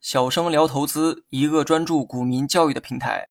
小生聊投资，一个专注股民教育的平台。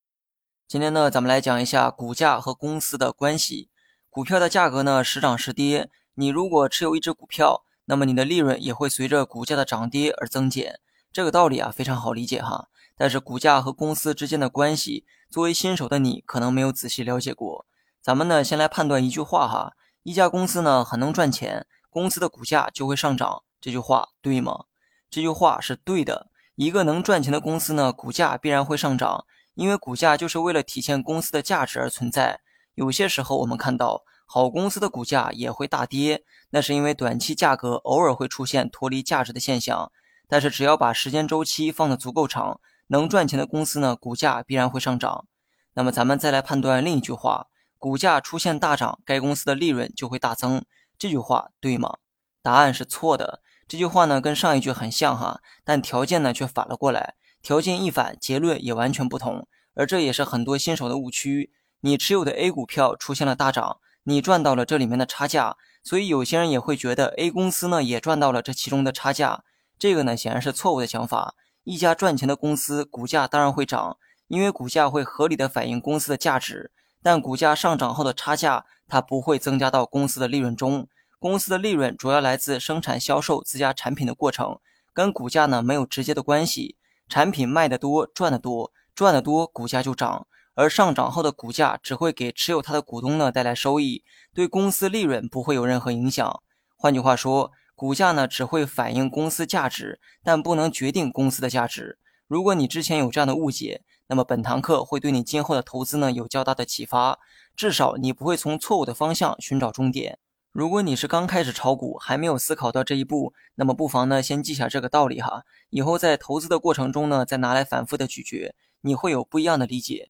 今天呢，咱们来讲一下股价和公司的关系。股票的价格呢时涨时跌，你如果持有一只股票，那么你的利润也会随着股价的涨跌而增减。这个道理啊非常好理解哈。但是股价和公司之间的关系，作为新手的你可能没有仔细了解过。咱们呢先来判断一句话哈：一家公司呢很能赚钱，公司的股价就会上涨。这句话对吗？这句话是对的。一个能赚钱的公司呢，股价必然会上涨，因为股价就是为了体现公司的价值而存在。有些时候我们看到好公司的股价也会大跌，那是因为短期价格偶尔会出现脱离价值的现象。但是只要把时间周期放得足够长，能赚钱的公司呢，股价必然会上涨。那么咱们再来判断另一句话：股价出现大涨，该公司的利润就会大增。这句话对吗？答案是错的。这句话呢，跟上一句很像哈，但条件呢却反了过来。条件一反，结论也完全不同。而这也是很多新手的误区。你持有的 A 股票出现了大涨，你赚到了这里面的差价，所以有些人也会觉得 A 公司呢也赚到了这其中的差价。这个呢显然是错误的想法。一家赚钱的公司，股价当然会涨，因为股价会合理的反映公司的价值。但股价上涨后的差价，它不会增加到公司的利润中。公司的利润主要来自生产销售自家产品的过程，跟股价呢没有直接的关系。产品卖得多，赚得多，赚得多，股价就涨。而上涨后的股价只会给持有它的股东呢带来收益，对公司利润不会有任何影响。换句话说，股价呢只会反映公司价值，但不能决定公司的价值。如果你之前有这样的误解，那么本堂课会对你今后的投资呢有较大的启发，至少你不会从错误的方向寻找终点。如果你是刚开始炒股，还没有思考到这一步，那么不妨呢先记下这个道理哈，以后在投资的过程中呢，再拿来反复的咀嚼，你会有不一样的理解。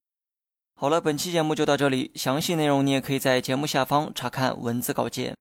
好了，本期节目就到这里，详细内容你也可以在节目下方查看文字稿件。